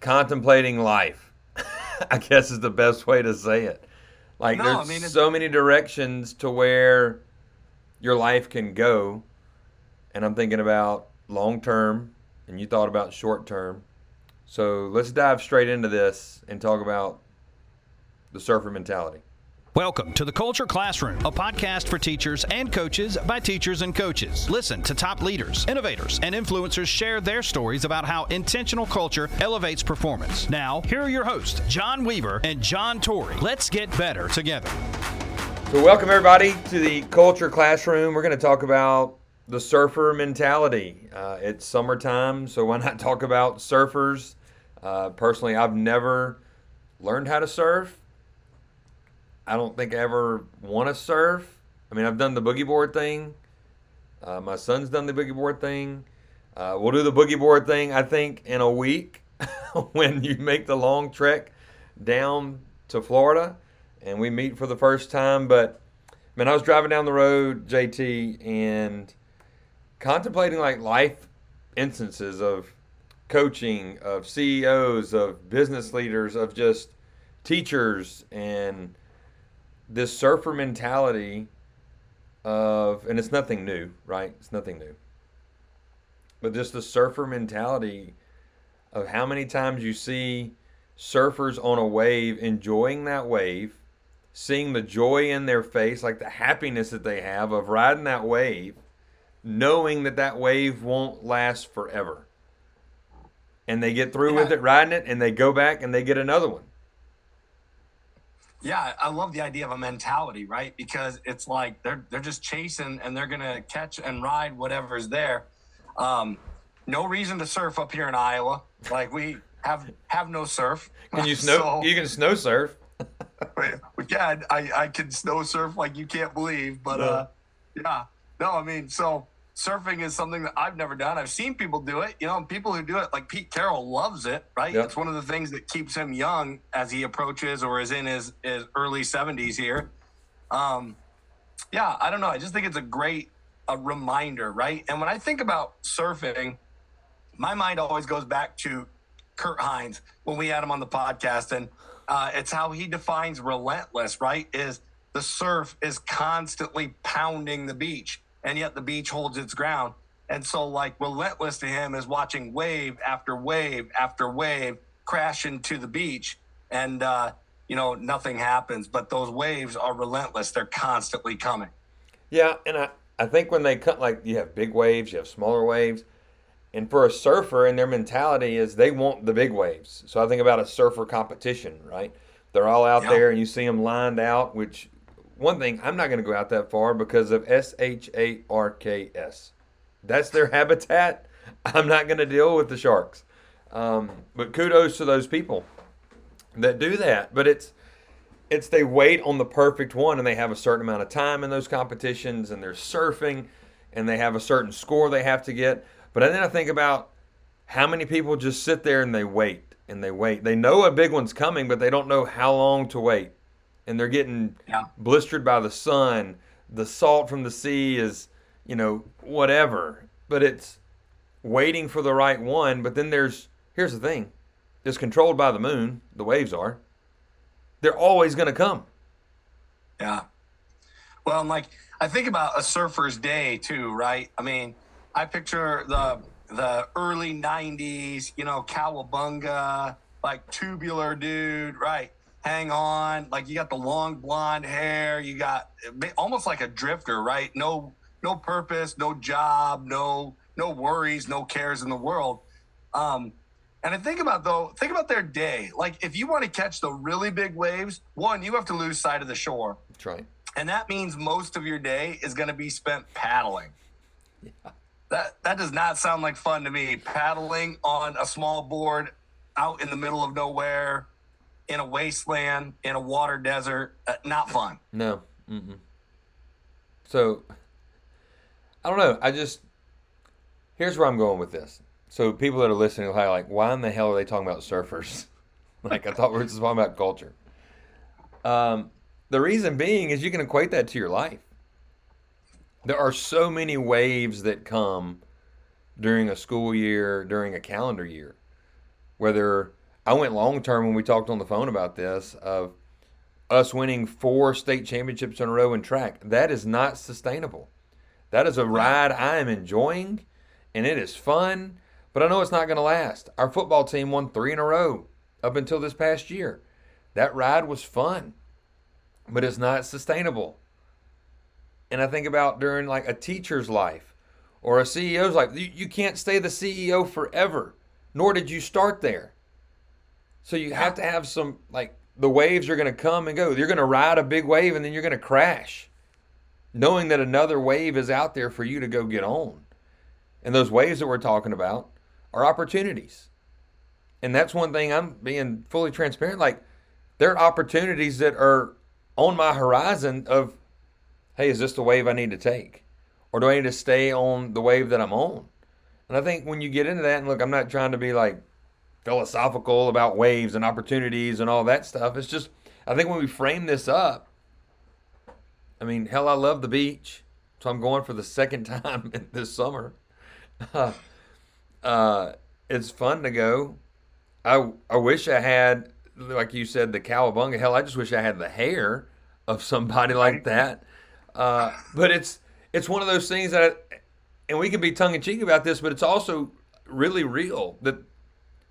contemplating life. I guess is the best way to say it. Like No, there's I mean, so many directions to where your life can go, and I'm thinking about long term, and you thought about short term. So let's dive straight into this and talk about the surfer mentality. Welcome to the Culture Classroom, a podcast for teachers and coaches by teachers and coaches. Listen to top leaders, innovators, and influencers share their stories about how intentional culture elevates performance. Now, here are your hosts, John Weaver and John Torrey. Let's get better together. So, welcome everybody to the Culture Classroom. We're going to talk about the surfer mentality. Uh, it's summertime, so why not talk about surfers? Uh, personally, I've never learned how to surf. I don't think I ever want to surf. I mean, I've done the boogie board thing. Uh, my son's done the boogie board thing. Uh, we'll do the boogie board thing, I think, in a week when you make the long trek down to Florida and we meet for the first time. But man, I was driving down the road, JT, and contemplating like life instances of coaching, of CEOs, of business leaders, of just teachers, and this surfer mentality of, and it's nothing new, right? It's nothing new. But just the surfer mentality of how many times you see surfers on a wave enjoying that wave, seeing the joy in their face, like the happiness that they have of riding that wave, knowing that that wave won't last forever. And they get through with it, riding it, and they go back and they get another one. Yeah, I love the idea of a mentality, right? Because it's like they're they're just chasing and they're gonna catch and ride whatever's there. Um, no reason to surf up here in Iowa. Like we have have no surf. Can you snow? So- you can snow surf. yeah, I, I can snow surf like you can't believe, but uh, yeah, no, I mean, so surfing is something that I've never done. I've seen people do it, you know, and people who do it, like Pete Carroll, loves it, right? Yep. It's one of the things that keeps him young as he approaches or is in his his early seventies here. Um, yeah, I don't know. I just think it's a great a reminder, right? And when I think about surfing, my mind always goes back to Kurt Hines when we had him on the podcast, and uh, it's how he defines relentless. Right? Is the surf is constantly pounding the beach, and yet the beach holds its ground. And so, like relentless to him is watching wave after wave after wave crash into the beach, and uh, you know nothing happens. But those waves are relentless; they're constantly coming. Yeah, and I, I think when they cut like you have big waves, you have smaller waves. And for a surfer and their mentality is they want the big waves. So I think about a surfer competition, right? They're all out Yeah. there and you see them lined out, which one thing, I'm not going to go out that far because of S H A R K S. That's their habitat. I'm not going to deal with the sharks. Um, but kudos to those people that do that. But it's it's they wait on the perfect one and they have a certain amount of time in those competitions and they're surfing and they have a certain score they have to get. But then I think about how many people just sit there and they wait and they wait. They know a big one's coming, but they don't know how long to wait. And they're getting Yeah. blistered by the sun. The salt from the sea is, you know, whatever. But it's waiting for the right one. But then there's, here's the thing it's controlled by the moon, the waves are. They're always going to come. Yeah. Well, and like I think about a surfer's day too, right? I mean, I picture the the early '90s, you know, cowabunga, like tubular dude, right? Hang on, like you got the long blonde hair, you got almost like a drifter, right? No, no purpose, no job, no no worries, no cares in the world. Um, and I think about though, think about their day. Like if you want to catch the really big waves, one, you have to lose sight of the shore. That's right. And that means most of your day is going to be spent paddling. Yeah. That that does not sound like fun to me. Paddling on a small board out in the middle of nowhere in a wasteland in a water desert, uh, not fun. No. Mm-mm. So, I don't know. I just here's where I'm going with this. So people that are listening are like, why in the hell are they talking about surfers? like I thought we were just talking about culture. Um, the reason being is you can equate that to your life. There are so many waves that come during a school year, during a calendar year, whether I went long term when we talked on the phone about this of us winning four state championships in a row in track. That is not sustainable. That is a ride I am enjoying and it is fun, but I know it's not going to last. Our football team won three in a row up until this past year. That ride was fun, but it's not sustainable. And I think about during like a teacher's life or a CEO's life, you, you can't stay the CEO forever, nor did you start there. So you have to have some like the waves are going to come and go. You're going to ride a big wave and then you're going to crash, knowing that another wave is out there for you to go get on. And those waves that we're talking about are opportunities. And that's one thing I'm being fully transparent. Like, there are opportunities that are on my horizon of, hey, is this the wave I need to take? Or do I need to stay on the wave that I'm on? And I think when you get into that, and look, I'm not trying to be like philosophical about waves and opportunities and all that stuff. It's just, I think when we frame this up, I mean, hell, I love the beach. So I'm going for the second time this summer. Uh, uh, it's fun to go. I, I wish I had, like you said, the cowabunga. Hell, I just wish I had the hair of somebody like that. Uh, but it's it's one of those things that, I, and we can be tongue in cheek about this, but it's also really real that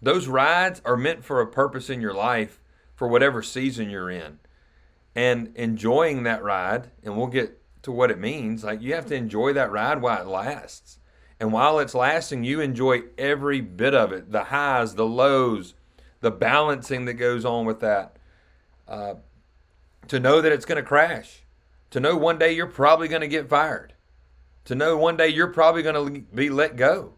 those rides are meant for a purpose in your life for whatever season you're in. And enjoying that ride, and we'll get to what it means, like you have to enjoy that ride while it lasts. And while it's lasting, you enjoy every bit of it the highs, the lows, the balancing that goes on with that. Uh, to know that it's going to crash, to know one day you're probably going to get fired, to know one day you're probably going to be let go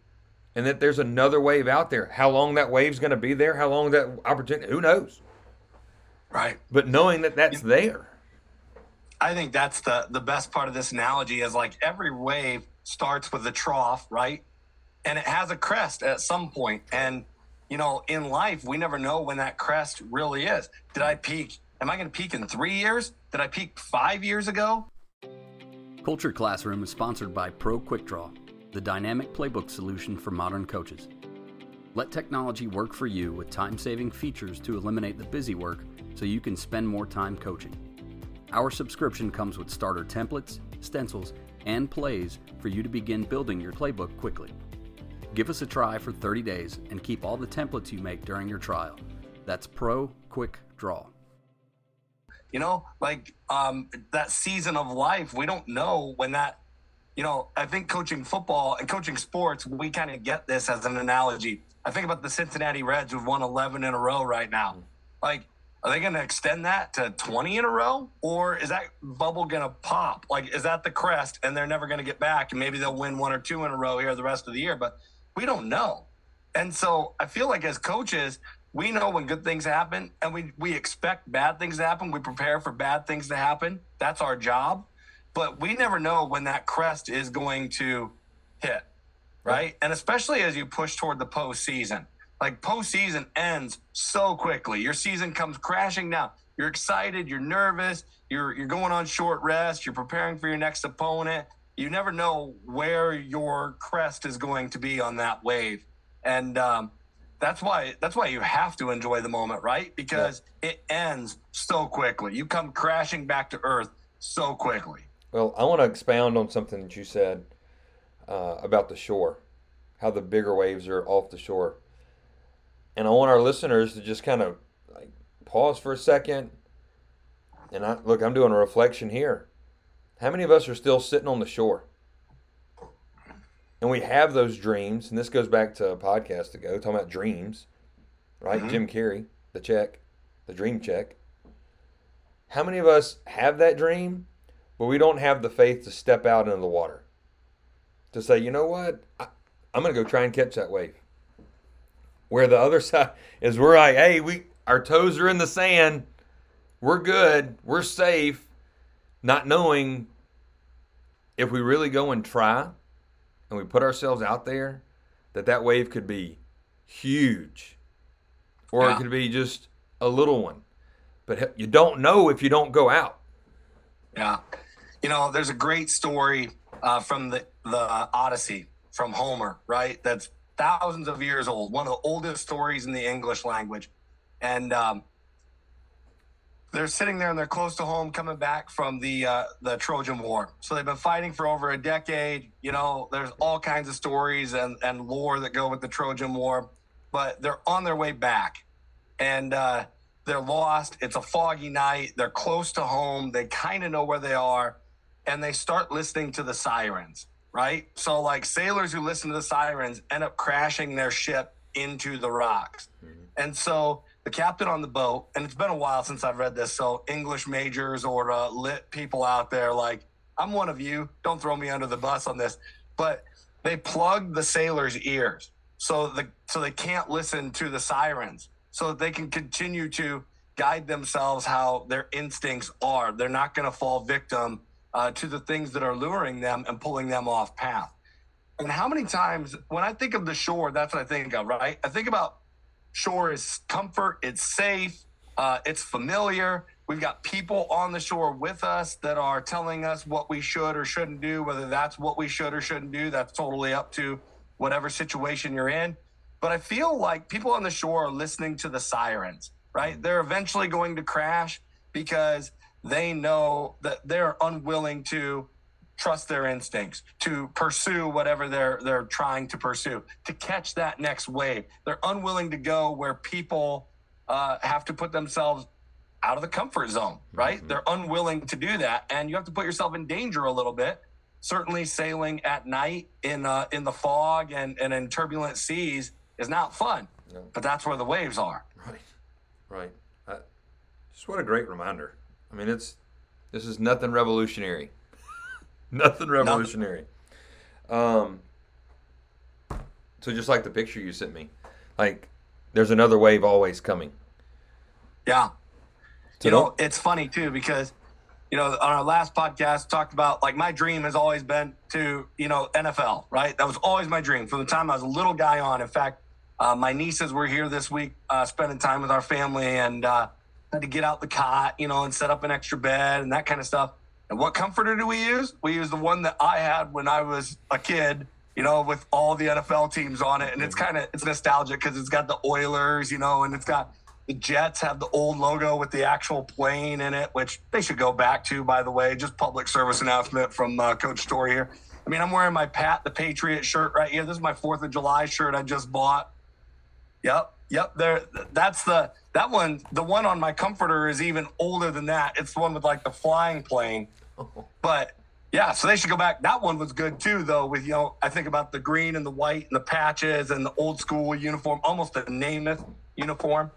and that there's another wave out there. How long that wave's going to be there, how long that opportunity, who knows? Right. But knowing that that's there. I think that's the the best part of this analogy is like every wave starts with a trough, right? And it has a crest at some point. And you know, in life, we never know when that crest really is. Did I peak? Am I going to peak in three years? Did I peak five years ago? Culture Classroom is sponsored by Pro Quick Draw the dynamic playbook solution for modern coaches. Let technology work for you with time saving features to eliminate the busy work so you can spend more time coaching. Our subscription comes with starter templates, stencils, and plays for you to begin building your playbook quickly. Give us a try for 30 days and keep all the templates you make during your trial. That's Pro Quick Draw. You know, like um, that season of life, we don't know when that you know, I think coaching football and coaching sports, we kind of get this as an analogy. I think about the Cincinnati Reds who've won 11 in a row right now. Like, are they going to extend that to 20 in a row? Or is that bubble going to pop? Like, is that the crest and they're never going to get back? And maybe they'll win one or two in a row here the rest of the year, but we don't know. And so I feel like as coaches, we know when good things happen and we, we expect bad things to happen. We prepare for bad things to happen. That's our job but we never know when that crest is going to hit, right? And especially as you push toward the postseason. Like postseason ends so quickly. Your season comes crashing down. You're excited, you're nervous, you're you're going on short rest, you're preparing for your next opponent. You never know where your crest is going to be on that wave. And um, that's why that's why you have to enjoy the moment, right? Because yeah. it ends so quickly. You come crashing back to earth so quickly. Well, I want to expound on something that you said uh, about the shore, how the bigger waves are off the shore. And I want our listeners to just kind of like pause for a second. And I look, I'm doing a reflection here. How many of us are still sitting on the shore? And we have those dreams, and this goes back to a podcast ago talking about dreams, right? Mm-hmm. Jim Carrey, the check, the dream check. How many of us have that dream but we don't have the faith to step out into the water to say, you know what, I, am going to go try and catch that wave. Where the other side is, we're like, hey, we our toes are in the sand, we're good, we're safe, not knowing if we really go and try and we put ourselves out there, that that wave could be huge, or yeah. it could be just a little one. But you don't know if you don't go out. Yeah. You know, there's a great story uh, from the, the Odyssey from Homer, right? That's thousands of years old, one of the oldest stories in the English language. and um, they're sitting there and they're close to home, coming back from the uh, the Trojan War. So they've been fighting for over a decade. You know, there's all kinds of stories and and lore that go with the Trojan War, but they're on their way back, and uh, they're lost. It's a foggy night. They're close to home. They kind of know where they are, and they start listening to the sirens. Right. So like sailors who listen to the sirens end up crashing their ship into the rocks, mm-hmm. and so the captain on the boat, and it's been a while since I've read this. So English majors or uh, lit people out there, like I'm one of you. Don't throw me under the bus on this. But they plug the sailors' ears so the so they can't listen to the sirens, so that they can continue to guide themselves how their instincts are. They're not going to fall victim uh, to the things that are luring them and pulling them off path. And how many times when I think of the shore, that's what I think of, right? I think about shore is comfort, it's safe, uh, it's familiar. We've got people on the shore with us that are telling us what we should or shouldn't do, whether that's what we should or shouldn't do. That's totally up to whatever situation you're in. But I feel like people on the shore are listening to the sirens, right? They're eventually going to crash because they know that they're unwilling to trust their instincts, to pursue whatever they're they're trying to pursue, to catch that next wave. They're unwilling to go where people uh, have to put themselves out of the comfort zone, right? Mm-hmm. They're unwilling to do that, and you have to put yourself in danger a little bit. Certainly, sailing at night in uh, in the fog and, and in turbulent seas is not fun, no. but that's where the waves are. Right, right. Uh, just what a great reminder. I mean, it's this is nothing revolutionary. Nothing revolutionary. Um, so just like the picture you sent me, like there's another wave always coming. Yeah. So you know, it's funny too because you know, on our last podcast talked about like my dream has always been to, you know, NFL, right? That was always my dream from the time I was a little guy on. In fact, uh, my nieces were here this week uh, spending time with our family and uh, to get out the cot, you know, and set up an extra bed and that kind of stuff. And what comforter do we use? We use the one that I had when I was a kid, you know, with all the NFL teams on it. And it's mm-hmm. kind of it's nostalgic because it's got the Oilers, you know, and it's got the Jets have the old logo with the actual plane in it, which they should go back to, by the way. Just public service announcement from uh, Coach Torrey here. I mean, I'm wearing my Pat the Patriot shirt right here. This is my Fourth of July shirt I just bought. Yep, yep. There, that's the that one. The one on my comforter is even older than that. It's the one with like the flying plane. But yeah, so they should go back. That one was good too, though. With you know, I think about the green and the white and the patches and the old school uniform, almost a Namath uniform.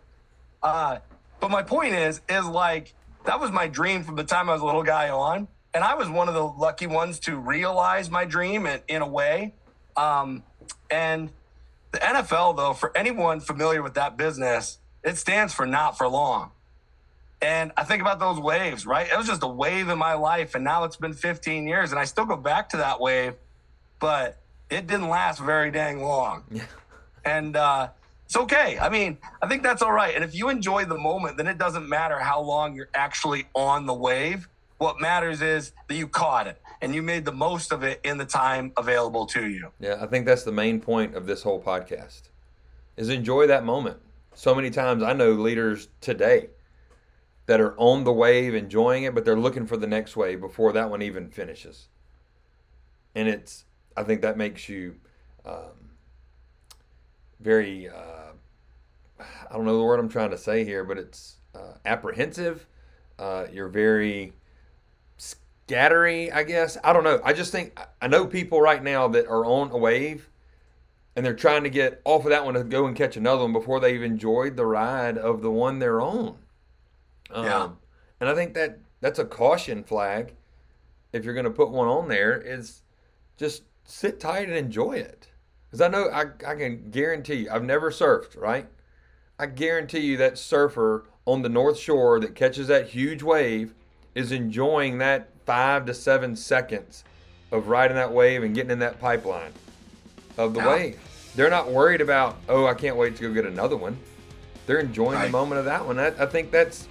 Uh, but my point is, is like that was my dream from the time I was a little guy on, and I was one of the lucky ones to realize my dream in, in a way. Um, and the NFL, though, for anyone familiar with that business, it stands for not for long. And I think about those waves, right? It was just a wave in my life. And now it's been 15 years and I still go back to that wave, but it didn't last very dang long. Yeah. And uh, it's okay. I mean, I think that's all right. And if you enjoy the moment, then it doesn't matter how long you're actually on the wave. What matters is that you caught it and you made the most of it in the time available to you. Yeah, I think that's the main point of this whole podcast is enjoy that moment. So many times I know leaders today that are on the wave, enjoying it, but they're looking for the next wave before that one even finishes. And it's, I think that makes you um, very, uh, I don't know the word I'm trying to say here, but it's uh, apprehensive. Uh, you're very scattery, I guess. I don't know. I just think, I know people right now that are on a wave and they're trying to get off of that one to go and catch another one before they've enjoyed the ride of the one they're on. Um, yeah. And I think that that's a caution flag. If you're going to put one on there, is just sit tight and enjoy it. Because I know I, I can guarantee you, I've never surfed, right? I guarantee you that surfer on the North Shore that catches that huge wave is enjoying that five to seven seconds of riding that wave and getting in that pipeline of the wave. They're not worried about, oh, I can't wait to go get another one. They're enjoying right. the moment of that one. I, I think that's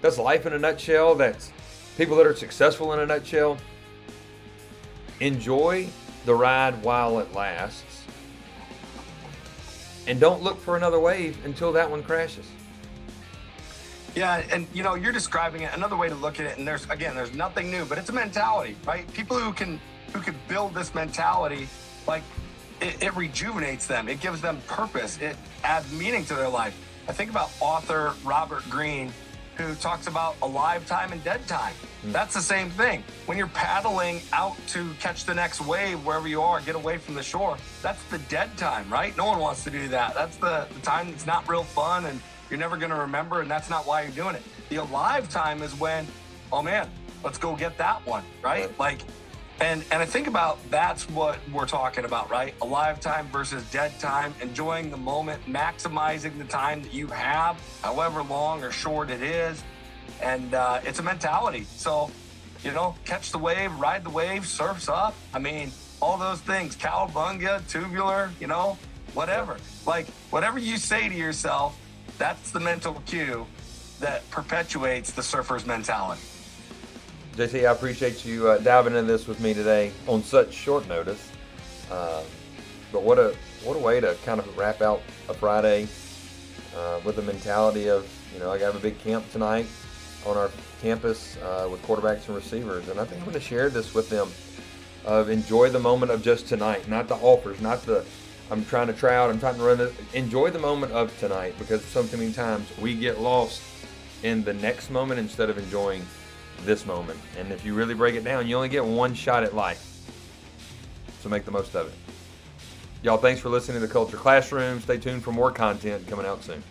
that's life in a nutshell. That's people that are successful in a nutshell. Enjoy the ride while it lasts. And don't look for another wave until that one crashes. Yeah, and you know, you're describing it another way to look at it, and there's again, there's nothing new, but it's a mentality, right? People who can who can build this mentality, like it, it rejuvenates them, it gives them purpose, it adds meaning to their life. I think about author Robert Greene, who talks about alive time and dead time. Mm. That's the same thing. When you're paddling out to catch the next wave wherever you are, get away from the shore, that's the dead time, right? No one wants to do that. That's the, the time that's not real fun and you're never going to remember, and that's not why you're doing it. The alive time is when, oh man, let's go get that one, right? right. Like, and and I think about that's what we're talking about, right? Alive time versus dead time, enjoying the moment, maximizing the time that you have, however long or short it is, and uh, it's a mentality. So, you know, catch the wave, ride the wave, surfs up. I mean, all those things, cowabunga, tubular, you know, whatever. Like whatever you say to yourself, that's the mental cue that perpetuates the surfer's mentality. JT, I appreciate you uh, diving into this with me today on such short notice. Uh, but what a what a way to kind of wrap out a Friday uh, with the mentality of you know I got a big camp tonight on our campus uh, with quarterbacks and receivers, and I think I'm going to share this with them of enjoy the moment of just tonight, not the offers, not the I'm trying to try out, I'm trying to run this. Enjoy the moment of tonight because so many times we get lost in the next moment instead of enjoying this moment. And if you really break it down, you only get one shot at life. So make the most of it. Y'all, thanks for listening to the Culture Classroom. Stay tuned for more content coming out soon.